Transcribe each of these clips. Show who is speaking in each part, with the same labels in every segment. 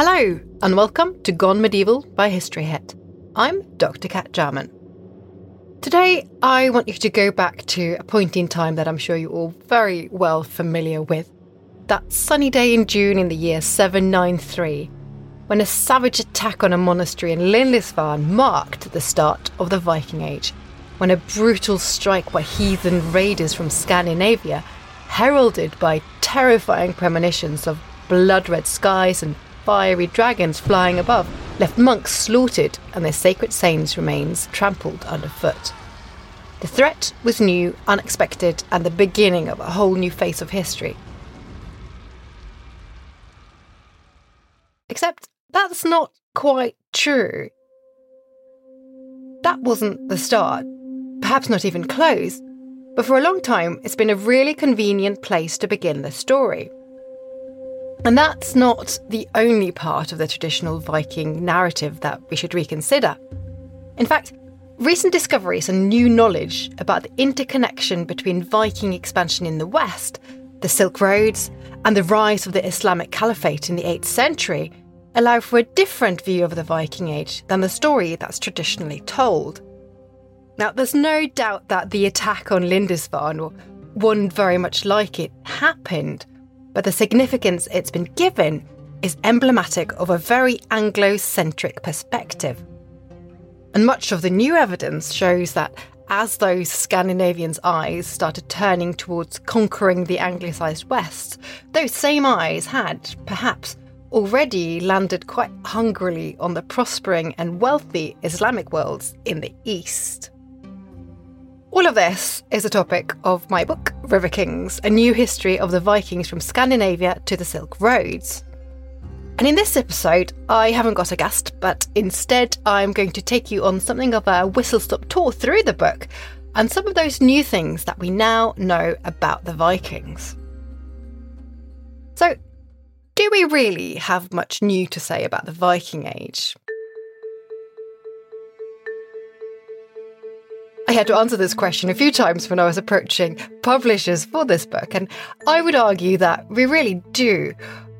Speaker 1: Hello, and welcome to Gone Medieval by History Hit. I'm Dr. Cat Jarman. Today, I want you to go back to a point in time that I'm sure you're all very well familiar with. That sunny day in June in the year 793, when a savage attack on a monastery in Lindisfarne marked the start of the Viking Age, when a brutal strike by heathen raiders from Scandinavia, heralded by terrifying premonitions of blood red skies and fiery dragons flying above left monks slaughtered and their sacred saints' remains trampled underfoot. The threat was new, unexpected, and the beginning of a whole new phase of history. Except that's not quite true. That wasn't the start, perhaps not even close, but for a long time it's been a really convenient place to begin the story. And that's not the only part of the traditional Viking narrative that we should reconsider. In fact, recent discoveries and new knowledge about the interconnection between Viking expansion in the West, the Silk Roads, and the rise of the Islamic Caliphate in the 8th century allow for a different view of the Viking Age than the story that's traditionally told. Now, there's no doubt that the attack on Lindisfarne, or one very much like it, happened but the significance it's been given is emblematic of a very Anglo-centric perspective. And much of the new evidence shows that as those Scandinavians' eyes started turning towards conquering the Anglicised West, those same eyes had, perhaps, already landed quite hungrily on the prospering and wealthy Islamic worlds in the East. All of this is a topic of my book, River Kings A New History of the Vikings from Scandinavia to the Silk Roads. And in this episode, I haven't got a guest, but instead I'm going to take you on something of a whistle stop tour through the book and some of those new things that we now know about the Vikings. So, do we really have much new to say about the Viking Age? I had to answer this question a few times when I was approaching publishers for this book, and I would argue that we really do.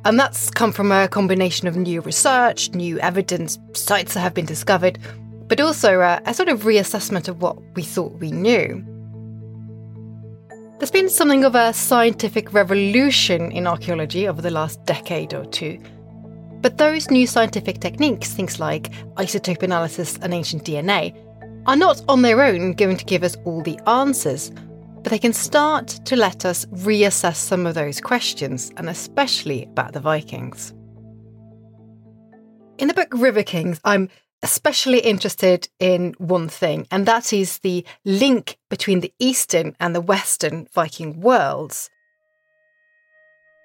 Speaker 1: And that's come from a combination of new research, new evidence, sites that have been discovered, but also a, a sort of reassessment of what we thought we knew. There's been something of a scientific revolution in archaeology over the last decade or two. But those new scientific techniques, things like isotope analysis and ancient DNA, are not on their own going to give us all the answers, but they can start to let us reassess some of those questions, and especially about the Vikings. In the book River Kings, I'm especially interested in one thing, and that is the link between the Eastern and the Western Viking worlds.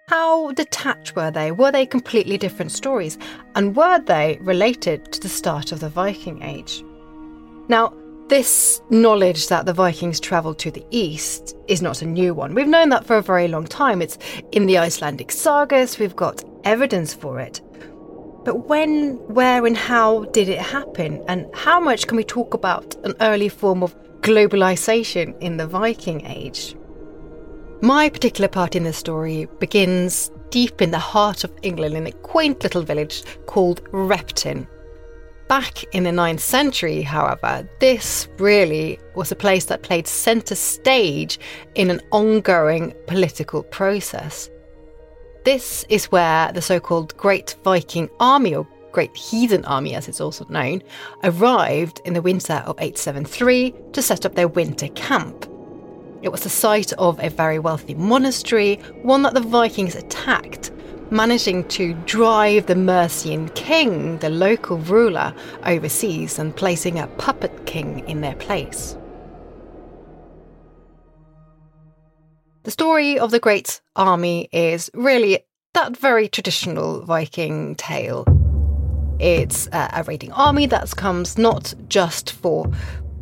Speaker 1: How detached were they? Were they completely different stories? And were they related to the start of the Viking Age? Now, this knowledge that the Vikings travelled to the east is not a new one. We've known that for a very long time. It's in the Icelandic sagas, we've got evidence for it. But when, where, and how did it happen? And how much can we talk about an early form of globalization in the Viking Age. My particular part in this story begins deep in the heart of England in a quaint little village called Repton. Back in the 9th century, however, this really was a place that played centre stage in an ongoing political process. This is where the so called Great Viking Army, or Great Heathen Army as it's also known, arrived in the winter of 873 to set up their winter camp. It was the site of a very wealthy monastery, one that the Vikings attacked, managing to drive the Mercian king, the local ruler, overseas and placing a puppet king in their place. The story of the Great Army is really that very traditional Viking tale. It's a raiding army that comes not just for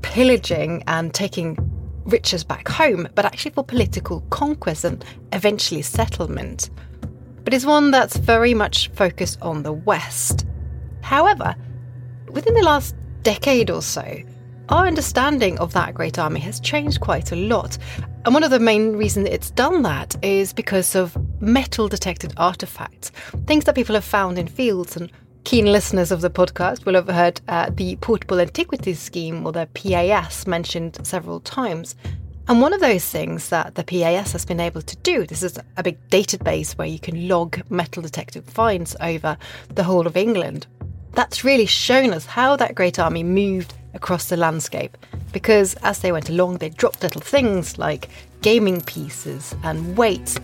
Speaker 1: pillaging and taking riches back home, but actually for political conquest and eventually settlement. But it's one that's very much focused on the West. However, within the last decade or so, our understanding of that great army has changed quite a lot. And one of the main reasons it's done that is because of metal detected artifacts, things that people have found in fields and Keen listeners of the podcast will have heard uh, the Portable Antiquities Scheme, or the PAS, mentioned several times. And one of those things that the PAS has been able to do, this is a big database where you can log metal detected finds over the whole of England. That's really shown us how that great army moved across the landscape. Because as they went along, they dropped little things like gaming pieces and weights,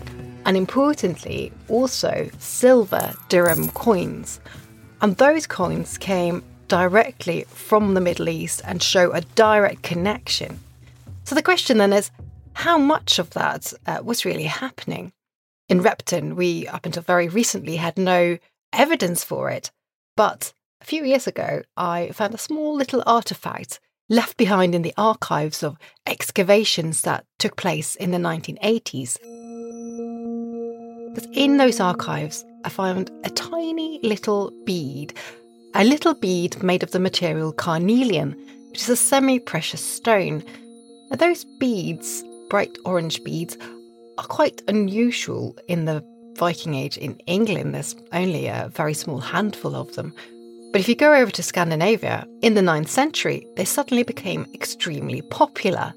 Speaker 1: and importantly, also silver dirham coins. And those coins came directly from the Middle East and show a direct connection. So the question then is how much of that uh, was really happening? In Repton, we, up until very recently, had no evidence for it. But a few years ago, I found a small little artifact left behind in the archives of excavations that took place in the 1980s. Because in those archives, I found a tiny little bead, a little bead made of the material carnelian, which is a semi precious stone. Now, those beads, bright orange beads, are quite unusual in the Viking Age in England. There's only a very small handful of them. But if you go over to Scandinavia, in the 9th century, they suddenly became extremely popular.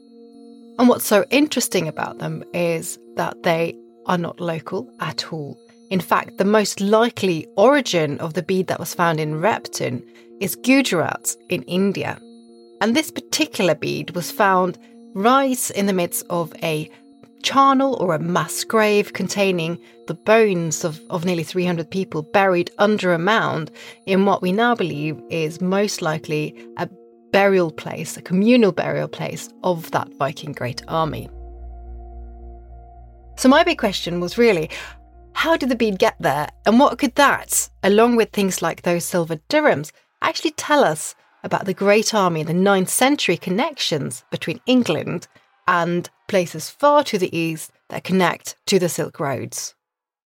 Speaker 1: And what's so interesting about them is that they are not local at all. In fact, the most likely origin of the bead that was found in Repton is Gujarat in India. And this particular bead was found right in the midst of a charnel or a mass grave containing the bones of, of nearly 300 people buried under a mound in what we now believe is most likely a burial place, a communal burial place of that Viking great army. So, my big question was really how did the bead get there? And what could that, along with things like those silver dirhams, actually tell us about the Great Army in the 9th century connections between England and places far to the east that connect to the Silk Roads?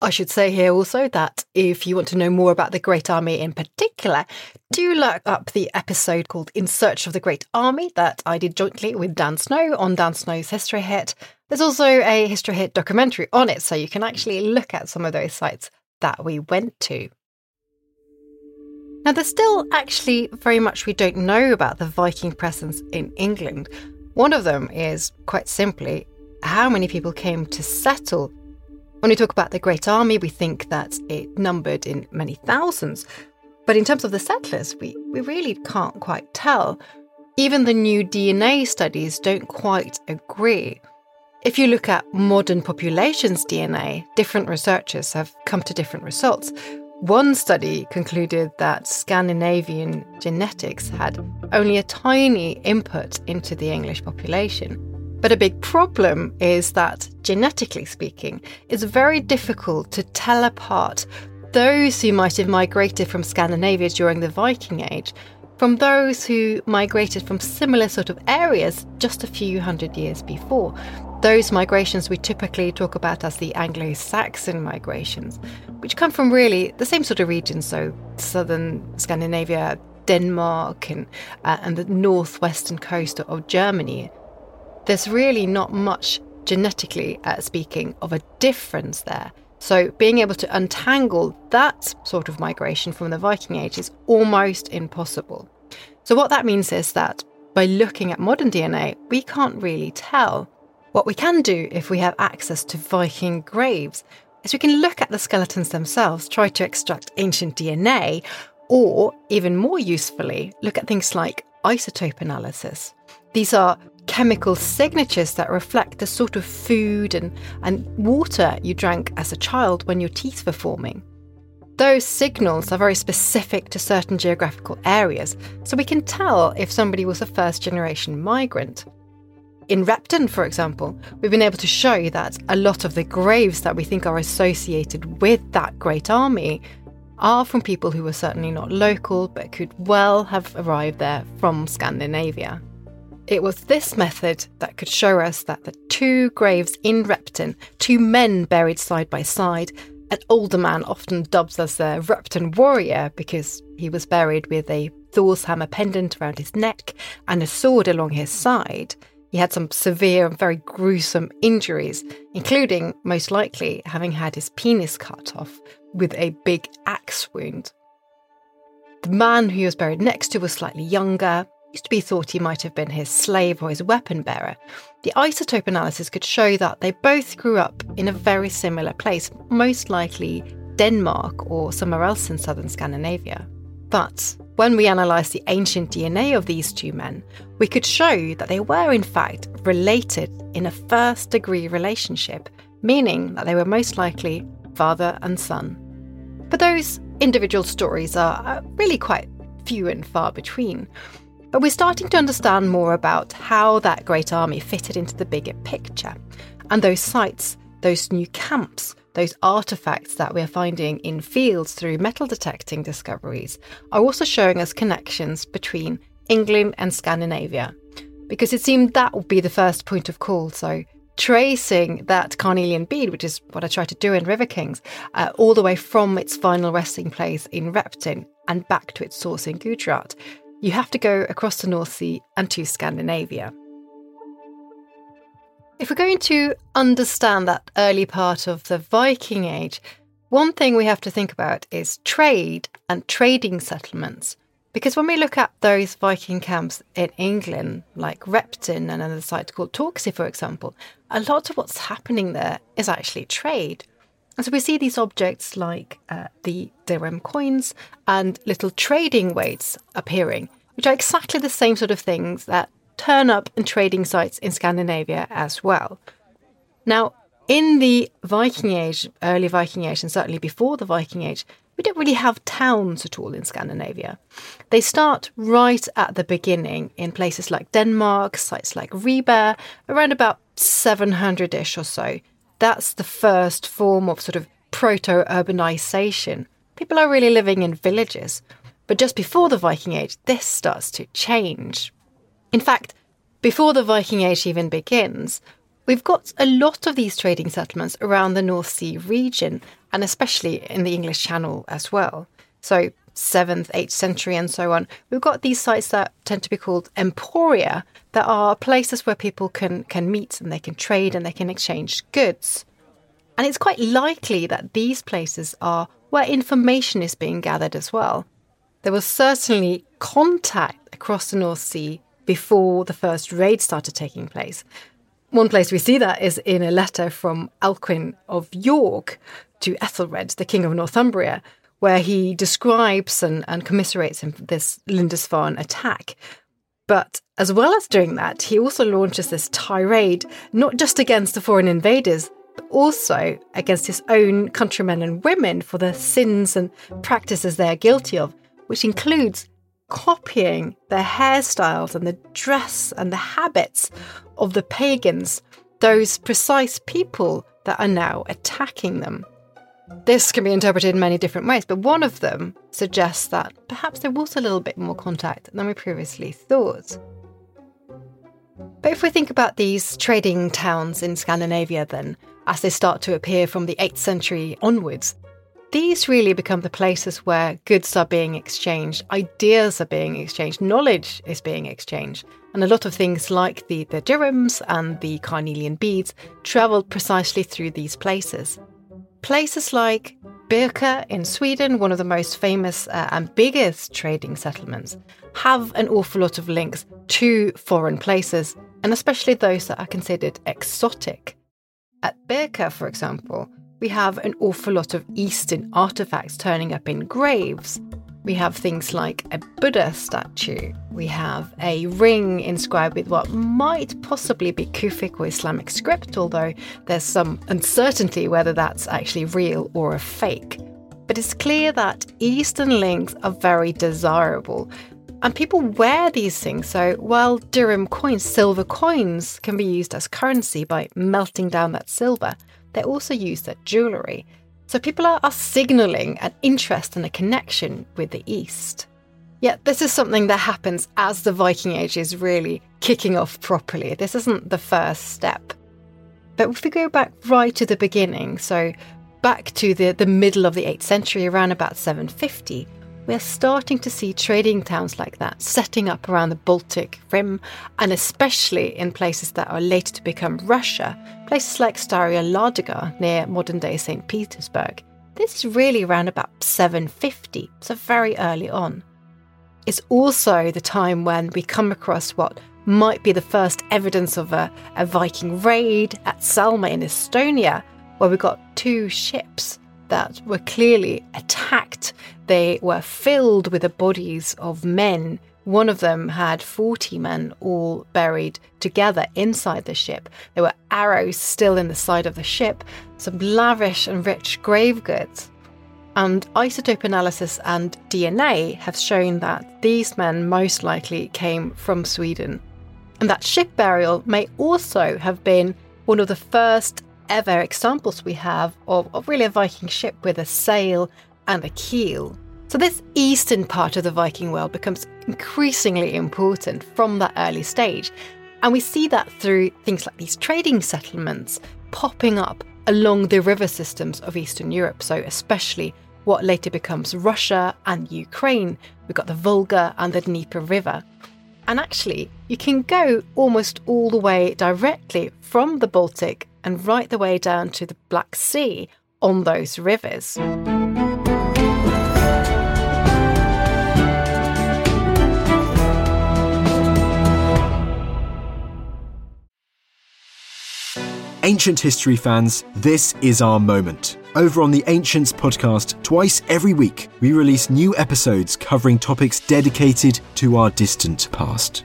Speaker 1: I should say here also that if you want to know more about the Great Army in particular, do look up the episode called In Search of the Great Army that I did jointly with Dan Snow on Dan Snow's History Hit. There's also a History Hit documentary on it, so you can actually look at some of those sites that we went to. Now, there's still actually very much we don't know about the Viking presence in England. One of them is, quite simply, how many people came to settle. When we talk about the Great Army, we think that it numbered in many thousands. But in terms of the settlers, we, we really can't quite tell. Even the new DNA studies don't quite agree. If you look at modern populations' DNA, different researchers have come to different results. One study concluded that Scandinavian genetics had only a tiny input into the English population. But a big problem is that, genetically speaking, it's very difficult to tell apart those who might have migrated from Scandinavia during the Viking Age from those who migrated from similar sort of areas just a few hundred years before. Those migrations we typically talk about as the Anglo Saxon migrations, which come from really the same sort of regions, so southern Scandinavia, Denmark and, uh, and the northwestern coast of Germany, there's really not much genetically uh, speaking of a difference there. So, being able to untangle that sort of migration from the Viking Age is almost impossible. So, what that means is that by looking at modern DNA, we can't really tell. What we can do if we have access to Viking graves is we can look at the skeletons themselves, try to extract ancient DNA, or even more usefully, look at things like isotope analysis. These are chemical signatures that reflect the sort of food and, and water you drank as a child when your teeth were forming. Those signals are very specific to certain geographical areas, so we can tell if somebody was a first generation migrant. In Repton, for example, we've been able to show that a lot of the graves that we think are associated with that great army are from people who were certainly not local but could well have arrived there from Scandinavia. It was this method that could show us that the two graves in Repton, two men buried side by side, an older man often dubbed as the Repton warrior because he was buried with a Thor's hammer pendant around his neck and a sword along his side. He had some severe and very gruesome injuries, including, most likely, having had his penis cut off with a big axe wound. The man who he was buried next to was slightly younger, It used to be thought he might have been his slave or his weapon bearer. The isotope analysis could show that they both grew up in a very similar place, most likely Denmark or somewhere else in southern Scandinavia. But when we analysed the ancient DNA of these two men, we could show that they were in fact related in a first degree relationship, meaning that they were most likely father and son. But those individual stories are really quite few and far between. But we're starting to understand more about how that great army fitted into the bigger picture. And those sites, those new camps, those artifacts that we're finding in fields through metal detecting discoveries are also showing us connections between England and Scandinavia. Because it seemed that would be the first point of call. So, tracing that carnelian bead, which is what I try to do in River Kings, uh, all the way from its final resting place in Repton and back to its source in Gujarat, you have to go across the North Sea and to Scandinavia. If we're going to understand that early part of the Viking Age, one thing we have to think about is trade and trading settlements. Because when we look at those Viking camps in England, like Repton and another site called Torksey, for example, a lot of what's happening there is actually trade. And so we see these objects like uh, the dirham coins and little trading weights appearing, which are exactly the same sort of things that turn up in trading sites in Scandinavia as well. Now, in the Viking Age, early Viking Age, and certainly before the Viking Age, we don't really have towns at all in Scandinavia. They start right at the beginning in places like Denmark, sites like Ribe, around about 700 ish or so, that's the first form of sort of proto urbanization. People are really living in villages. But just before the Viking Age, this starts to change. In fact, before the Viking Age even begins, we've got a lot of these trading settlements around the North Sea region, and especially in the English Channel as well. So, 7th, 8th century, and so on. We've got these sites that tend to be called emporia, that are places where people can, can meet and they can trade and they can exchange goods. And it's quite likely that these places are where information is being gathered as well. There was certainly contact across the North Sea before the first raid started taking place. One place we see that is in a letter from Alcuin of York to Ethelred, the King of Northumbria, where he describes and, and commiserates him for this Lindisfarne attack. But as well as doing that, he also launches this tirade, not just against the foreign invaders, but also against his own countrymen and women for the sins and practices they are guilty of, which includes copying the hairstyles and the dress and the habits of the pagans, those precise people that are now attacking them. This can be interpreted in many different ways, but one of them suggests that perhaps there was a little bit more contact than we previously thought. But if we think about these trading towns in Scandinavia, then, as they start to appear from the 8th century onwards, these really become the places where goods are being exchanged, ideas are being exchanged, knowledge is being exchanged. And a lot of things like the, the dirhams and the carnelian beads travelled precisely through these places. Places like Birka in Sweden, one of the most famous uh, and biggest trading settlements, have an awful lot of links to foreign places, and especially those that are considered exotic. At Birka, for example, we have an awful lot of Eastern artifacts turning up in graves. We have things like a Buddha statue. We have a ring inscribed with what might possibly be Kufic or Islamic script, although there's some uncertainty whether that's actually real or a fake. But it's clear that Eastern links are very desirable. And people wear these things, so while dirham coins, silver coins, can be used as currency by melting down that silver, they're also used as jewellery. So people are, are signalling an interest and a connection with the East. Yet this is something that happens as the Viking Age is really kicking off properly. This isn't the first step. But if we go back right to the beginning, so back to the, the middle of the 8th century, around about 750, we're starting to see trading towns like that setting up around the Baltic Rim, and especially in places that are later to become Russia, places like Staraya Ladoga near modern day St. Petersburg. This is really around about 750, so very early on. It's also the time when we come across what might be the first evidence of a, a Viking raid at Salme in Estonia, where we got two ships that were clearly attacked. They were filled with the bodies of men. One of them had 40 men all buried together inside the ship. There were arrows still in the side of the ship, some lavish and rich grave goods. And isotope analysis and DNA have shown that these men most likely came from Sweden. And that ship burial may also have been one of the first ever examples we have of, of really a Viking ship with a sail and a keel. So, this eastern part of the Viking world becomes increasingly important from that early stage. And we see that through things like these trading settlements popping up along the river systems of Eastern Europe. So, especially what later becomes Russia and Ukraine. We've got the Volga and the Dnieper River. And actually, you can go almost all the way directly from the Baltic and right the way down to the Black Sea on those rivers.
Speaker 2: Ancient history fans, this is our moment. Over on the Ancients podcast, twice every week, we release new episodes covering topics dedicated to our distant past.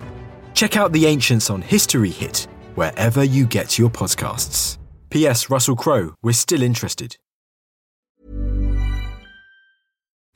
Speaker 2: Check out the Ancients on History Hit wherever you get your podcasts. P.S. Russell Crowe, we're still interested.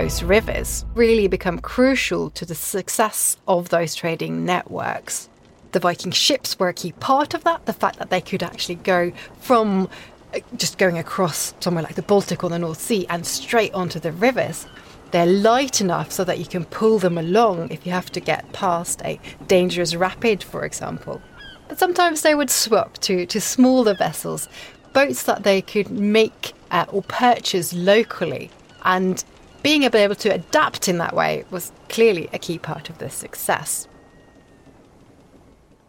Speaker 1: those rivers really become crucial to the success of those trading networks. The Viking ships were a key part of that, the fact that they could actually go from uh, just going across somewhere like the Baltic or the North Sea and straight onto the rivers. They're light enough so that you can pull them along if you have to get past a dangerous rapid, for example. But sometimes they would swap to, to smaller vessels, boats that they could make uh, or purchase locally. And being able to adapt in that way was clearly a key part of their success.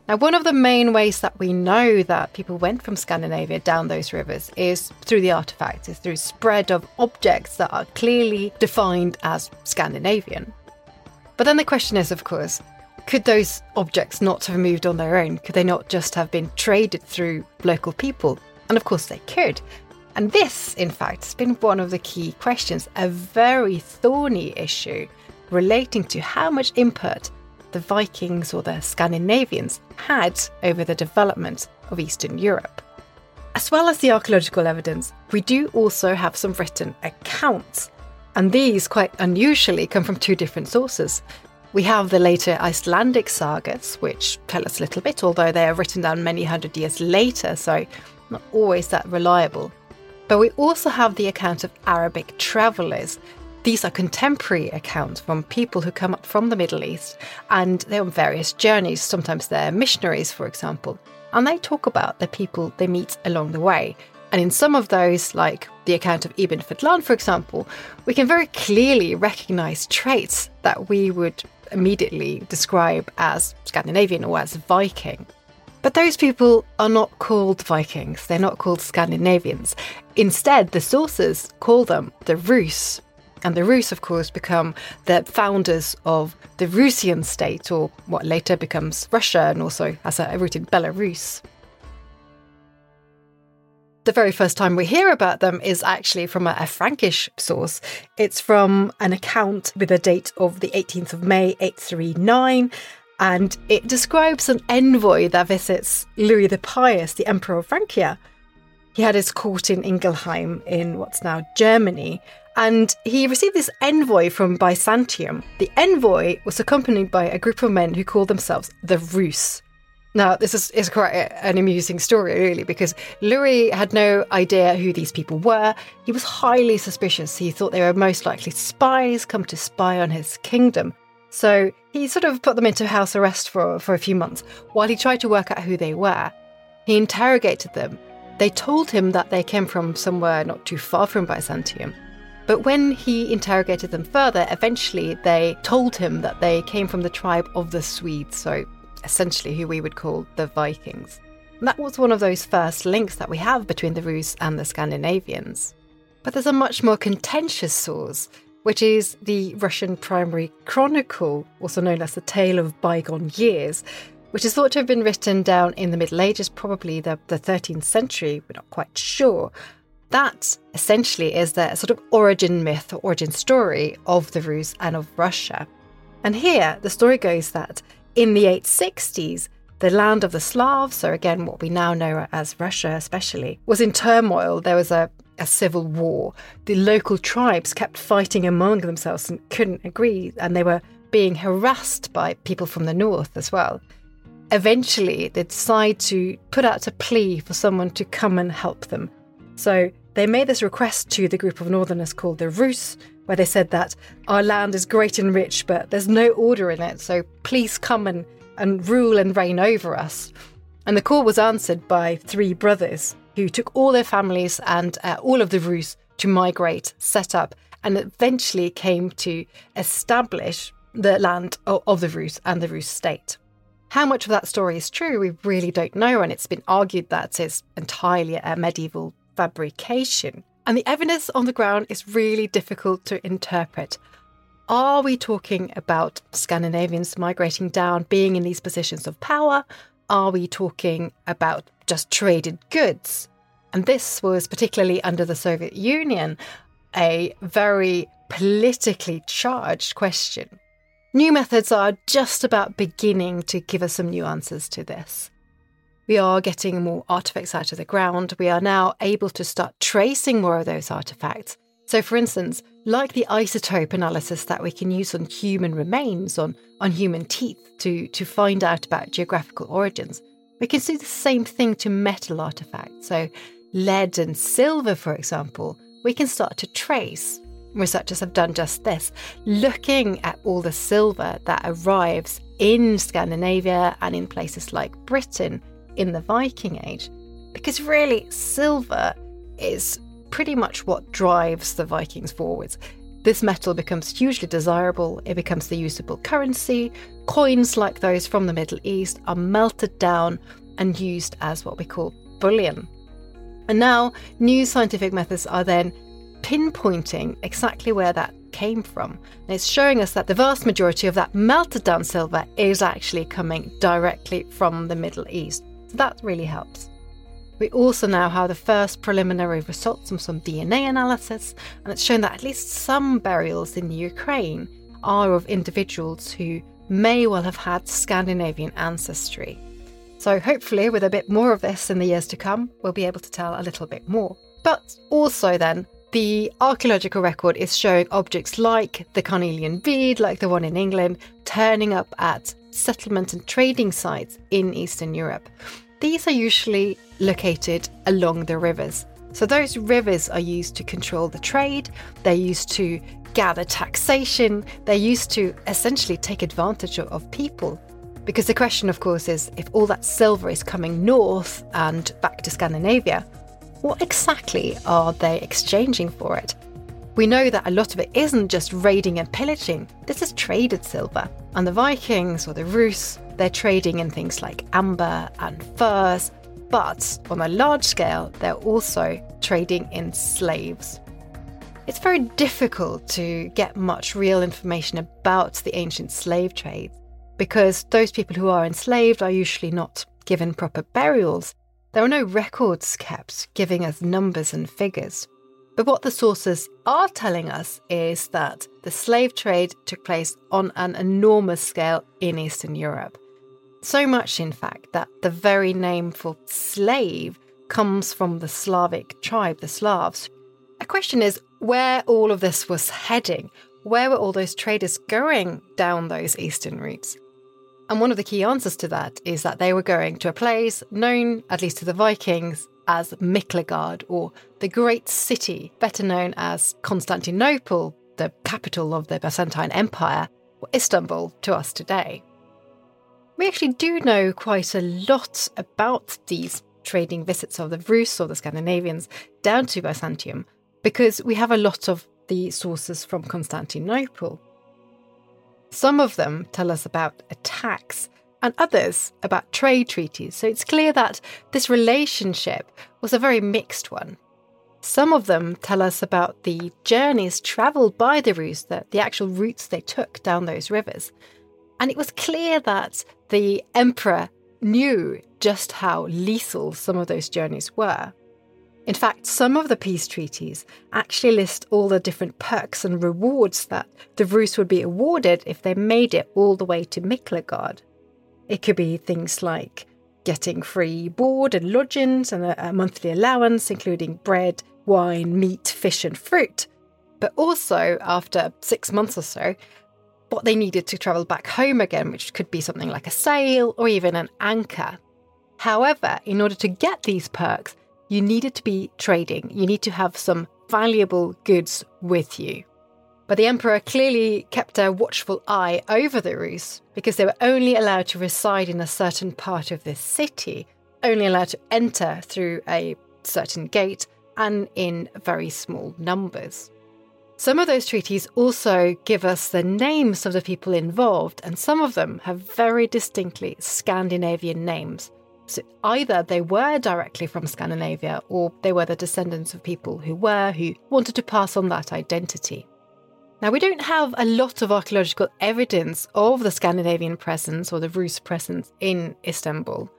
Speaker 1: Now, one of the main ways that we know that people went from Scandinavia down those rivers is through the artifacts, is through spread of objects that are clearly defined as Scandinavian. But then the question is, of course, could those objects not have moved on their own? Could they not just have been traded through local people? And of course they could. And this, in fact, has been one of the key questions, a very thorny issue relating to how much input the Vikings or the Scandinavians had over the development of Eastern Europe. As well as the archaeological evidence, we do also have some written accounts, and these, quite unusually, come from two different sources. We have the later Icelandic sagas, which tell us a little bit, although they are written down many hundred years later, so not always that reliable. But we also have the account of Arabic travellers these are contemporary accounts from people who come up from the Middle East and they're on various journeys. Sometimes they're missionaries, for example, and they talk about the people they meet along the way. And in some of those, like the account of Ibn Fadlan, for example, we can very clearly recognize traits that we would immediately describe as Scandinavian or as Viking. But those people are not called Vikings, they're not called Scandinavians. Instead, the sources call them the Rus, and the Rus, of course, become the founders of the Rusian state, or what later becomes Russia and also has a root in Belarus. The very first time we hear about them is actually from a, a, Frankish source. It's from an account with a date of the 18th of May 839, and it describes an envoy that visits Louis the Pious, the Emperor of Francia. He had his court in Ingelheim in what's now Germany, and he received this envoy from Byzantium. The envoy was accompanied by a group of men who called themselves the Rus. Now, this is, is quite an amusing story, really, because Louis had no idea who these people were. He was highly suspicious. He thought they were most likely spies come to spy on his kingdom. So he sort of put them into house arrest for, for a few months while he tried to work out who they were. He interrogated them. They told him that they came from somewhere not too far from Byzantium but when he interrogated them further, eventually they told him that they came from the tribe of the Swedes, so essentially who we would call the Vikings. And that was one of those first links that we have between the Rus and the Scandinavians. But there's a much more contentious source, which is the Russian Primary Chronicle, also known as the Tale of Bygone Years, which is thought to have been written down in the Middle Ages, probably the, the 13th century, we're not quite sure. That essentially is the sort of origin myth or origin story of the Rus and of Russia. And here the story goes that in the 860s, the land of the Slavs, so again, what we now know as Russia especially, was in turmoil. There was a, a civil war. The local tribes kept fighting among themselves and couldn't agree, and they were being harassed by people from the north as well. Eventually, they decide to put out a plea for someone to come and help them. So they made this request to the group of northerners called the Rus, where they said that our land is great and rich, but there's no order in it, so please come and, and rule and reign over us. And the call was answered by three brothers who took all their families and uh, all of the Rus to migrate, set up, and eventually came to establish the land of, the Rus and the Rus state. How much of that story is true, we really don't know, and it's been argued that it's entirely a medieval fabrication. And the evidence on the ground is really difficult to interpret. Are we talking about Scandinavians migrating down, being in these positions of power? Are we talking about just traded goods? And this was particularly under the Soviet Union a very politically charged question. New methods are just about beginning to give us some new answers to this. We are getting more artifacts out of the ground. We are now able to start tracing more of those artifacts. So, for instance, like the isotope analysis that we can use on human remains, on, on human teeth to, to find out about geographical origins, we can do the same thing to metal artifacts. So, lead and silver, for example, we can start to trace. Researchers have done just this, looking at all the silver that arrives in Scandinavia and in places like Britain in the Viking Age. Because really, silver is pretty much what drives the Vikings forwards. This metal becomes hugely desirable, it becomes the usable currency. Coins like those from the Middle East are melted down and used as what we call bullion. And now, new scientific methods are then pinpointing exactly where that came from. And it's showing us that the vast majority of that melted down silver is actually coming directly from the Middle East. So that really helps. We also now have the first preliminary results from some DNA analysis, and it's shown that at least some burials in Ukraine are of individuals who may well have had Scandinavian ancestry. So, hopefully, with a bit more of this in the years to come, we'll be able to tell a little bit more. But also, then, the archaeological record is showing objects like the carnelian bead, like the one in England, turning up at settlement and trading sites in Eastern Europe. These are usually located along the rivers. So those rivers are used to control the trade, they're used to gather taxation, they're used to essentially take advantage of people. Because the question, of course, is if all that silver is coming north and back to Scandinavia, what exactly are they exchanging for it? We know that a lot of it isn't just raiding and pillaging, this is traded silver. And the Vikings or the Rus, they're trading in things like amber and furs, but on a large scale, they're also trading in slaves. It's very difficult to get much real information about the ancient slave trade because those people who are enslaved are usually not given proper burials. There are no records kept giving us numbers and figures. But what the sources are telling us is that the slave trade took place on an enormous scale in Eastern Europe. So much, in fact, that the very name for slave comes from the Slavic tribe, the Slavs. A question is where all of this was heading. Where were all those traders going down those eastern routes? And one of the key answers to that is that they were going to a place known, at least to the Vikings, as Miklagard, or the great city, better known as Constantinople, the capital of the Byzantine Empire, or Istanbul to us today. We actually do know quite a lot about these trading visits of the Rus or the Scandinavians down to Byzantium because we have a lot of the sources from Constantinople. Some of them tell us about attacks and others about trade treaties, so it's clear that this relationship was a very mixed one. Some of them tell us about the journeys travelled by the Rus, the, the actual routes they took down those rivers. And it was clear that the emperor knew just how lethal some of those journeys were. In fact, some of the peace treaties actually list all the different perks and rewards that the Rus would be awarded if they made it all the way to Miklagard. It could be things like getting free board and lodgings and a, a monthly allowance, including bread, wine, meat, fish, and fruit. But also, after six months or so, what they needed to travel back home again, which could be something like a sail or even an anchor. However, in order to get these perks, you needed to be trading. You need to have some valuable goods with you. But the emperor clearly kept a watchful eye over the Rus because they were only allowed to reside in a certain part of the city, only allowed to enter through a certain gate, and in very small numbers. Some of those treaties also give us the names of the people involved, and some of them have very distinctly Scandinavian names. So either they were directly from Scandinavia or they were the descendants of people who were, who wanted to pass on that identity. Now, we don't have a lot of archaeological evidence of the Scandinavian presence or the Rus presence in Istanbul,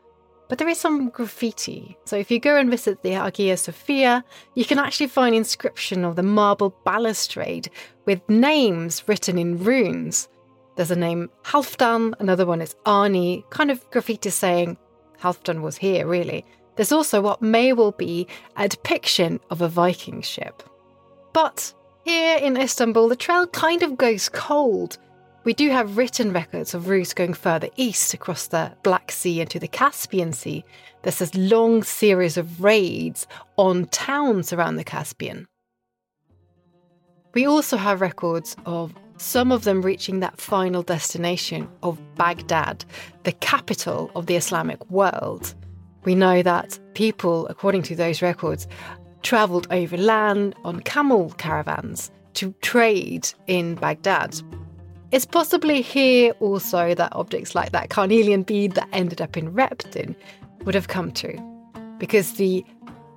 Speaker 1: but there is some graffiti. So if you go and visit the Hagia Sophia, you can actually find inscription of the marble balustrade with names written in runes. There's a name Halfdan, another one is Arni, kind of graffiti saying Halfdan was here, really. There's also what may well be a depiction of a Viking ship. But Here in Istanbul, the trail kind of goes cold. We do have written records of routes going further east across the Black Sea into the Caspian Sea. There's this long series of raids on towns around the Caspian. We also have records of some of them reaching that final destination of Baghdad, the capital of the Islamic world. We know that people, according to those records, travelled overland on camel caravans to trade in Baghdad. It's possibly here also that objects like that carnelian bead that ended up in Repton would have come to, because the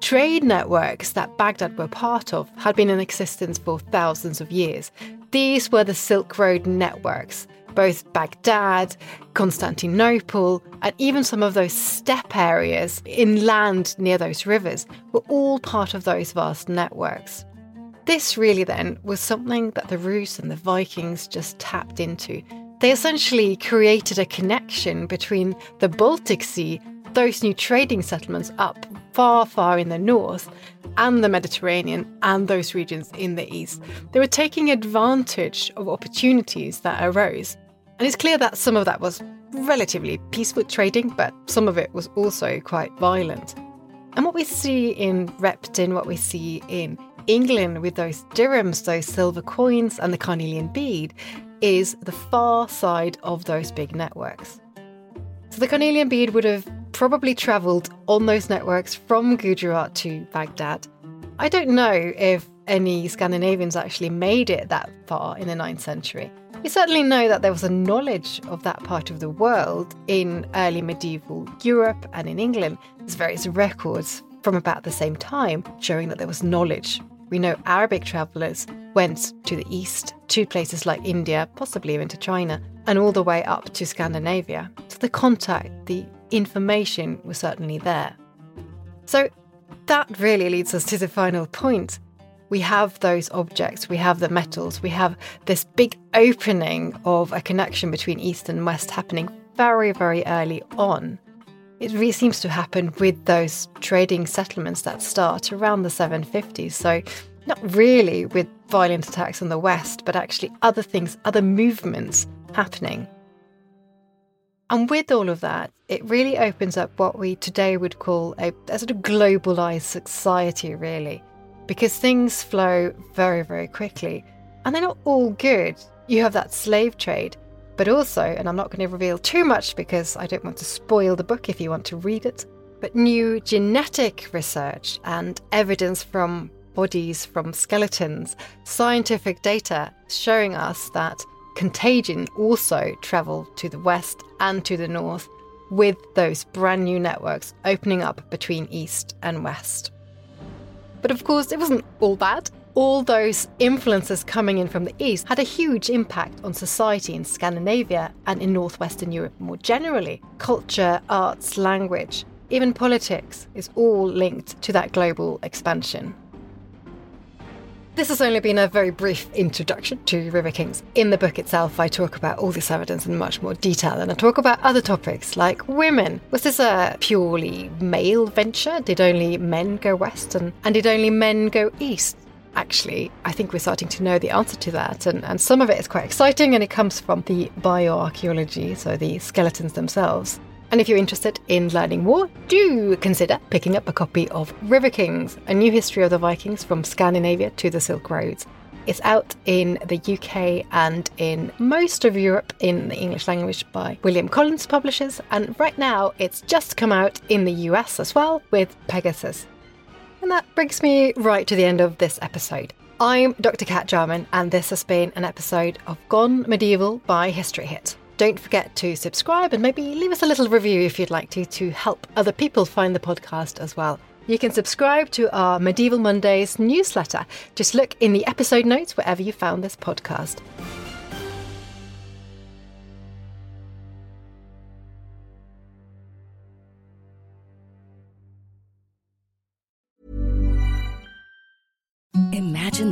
Speaker 1: trade networks that Baghdad were part of had been in existence for thousands of years. These were the Silk Road networks. Both Baghdad, Constantinople, and even some of those steppe areas inland near those rivers were all part of those vast networks. This really then was something that the Rus and the Vikings just tapped into. They essentially created a connection between the Baltic Sea, those new trading settlements up far, far in the north, and the Mediterranean and those regions in the east. They were taking advantage of opportunities that arose. And it's clear that some of that was relatively peaceful trading, but some of it was also quite violent. And what we see in Repton, what we see in England with those dirhams, those silver coins, and the carnelian bead is the far side of those big networks. So the carnelian bead would have probably travelled on those networks from Gujarat to Baghdad. I don't know if any Scandinavians actually made it that far in the 9th century. We certainly know that there was a knowledge of that part of the world in early medieval Europe and in England. There's various records from about the same time showing that there was knowledge we know Arabic travellers went to the east, to places like India, possibly even to China, and all the way up to Scandinavia. So the contact, the information was certainly there. So that really leads us to the final point. We have those objects, we have the metals, we have this big opening of a connection between East and West happening very, very early on. It really seems to happen with those trading settlements that start around the 750s. So, not really with violent attacks on the West, but actually other things, other movements happening. And with all of that, it really opens up what we today would call a, a sort of globalized society, really, because things flow very, very quickly. And they're not all good. You have that slave trade, but also, and I'm not going to reveal too much because I don't want to spoil the book if you want to read it, but new genetic research and evidence from bodies, from skeletons, scientific data showing us that contagion also travelled to the west and to the north with those brand new networks opening up between east and west. But of course, it wasn't all bad all those influences coming in from the East had a huge impact on society in Scandinavia and in Northwestern Europe more generally. Culture, arts, language, even politics is all linked to that global expansion. This has only been a very brief introduction to River Kings. In the book itself, I talk about all this evidence in much more detail, and I talk about other topics like women. Was this a purely male venture? Did only men go west, and, and did only men go east? Actually, I think we're starting to know the answer to that. And, and some of it is quite exciting and it comes from the bioarchaeology, so the skeletons themselves. And if you're interested in learning more, do consider picking up a copy of River Kings, a new history of the Vikings from Scandinavia to the Silk Roads. It's out in the UK and in most of Europe in the English language by William Collins Publishers, and right now it's just come out in the US as well with Pegasus. And that brings me right to the end of this episode. I'm Dr. Cat Jarman, and this has been an episode of Gone Medieval by History Hit. Don't forget to subscribe and maybe leave us a little review if you'd like to, to help other people find the podcast as well. You can subscribe to our Medieval Mondays newsletter. Just look in the episode notes wherever you found this podcast.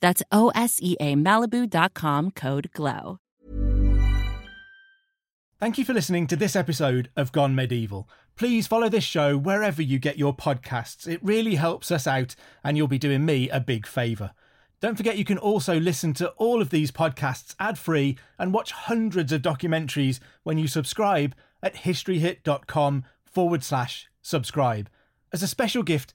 Speaker 3: That's O S E A Malibu.com code GLOW.
Speaker 4: Thank you for listening to this episode of Gone Medieval. Please follow this show wherever you get your podcasts. It really helps us out, and you'll be doing me a big favour. Don't forget you can also listen to all of these podcasts ad free and watch hundreds of documentaries when you subscribe at historyhit.com forward slash subscribe. As a special gift,